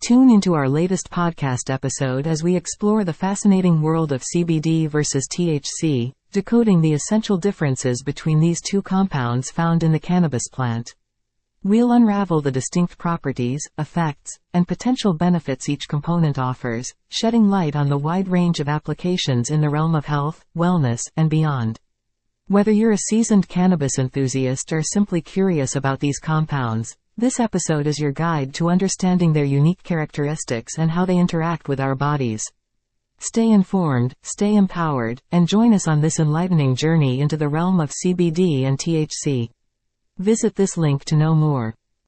Tune into our latest podcast episode as we explore the fascinating world of CBD versus THC, decoding the essential differences between these two compounds found in the cannabis plant. We'll unravel the distinct properties, effects, and potential benefits each component offers, shedding light on the wide range of applications in the realm of health, wellness, and beyond. Whether you're a seasoned cannabis enthusiast or simply curious about these compounds, this episode is your guide to understanding their unique characteristics and how they interact with our bodies. Stay informed, stay empowered, and join us on this enlightening journey into the realm of CBD and THC. Visit this link to know more.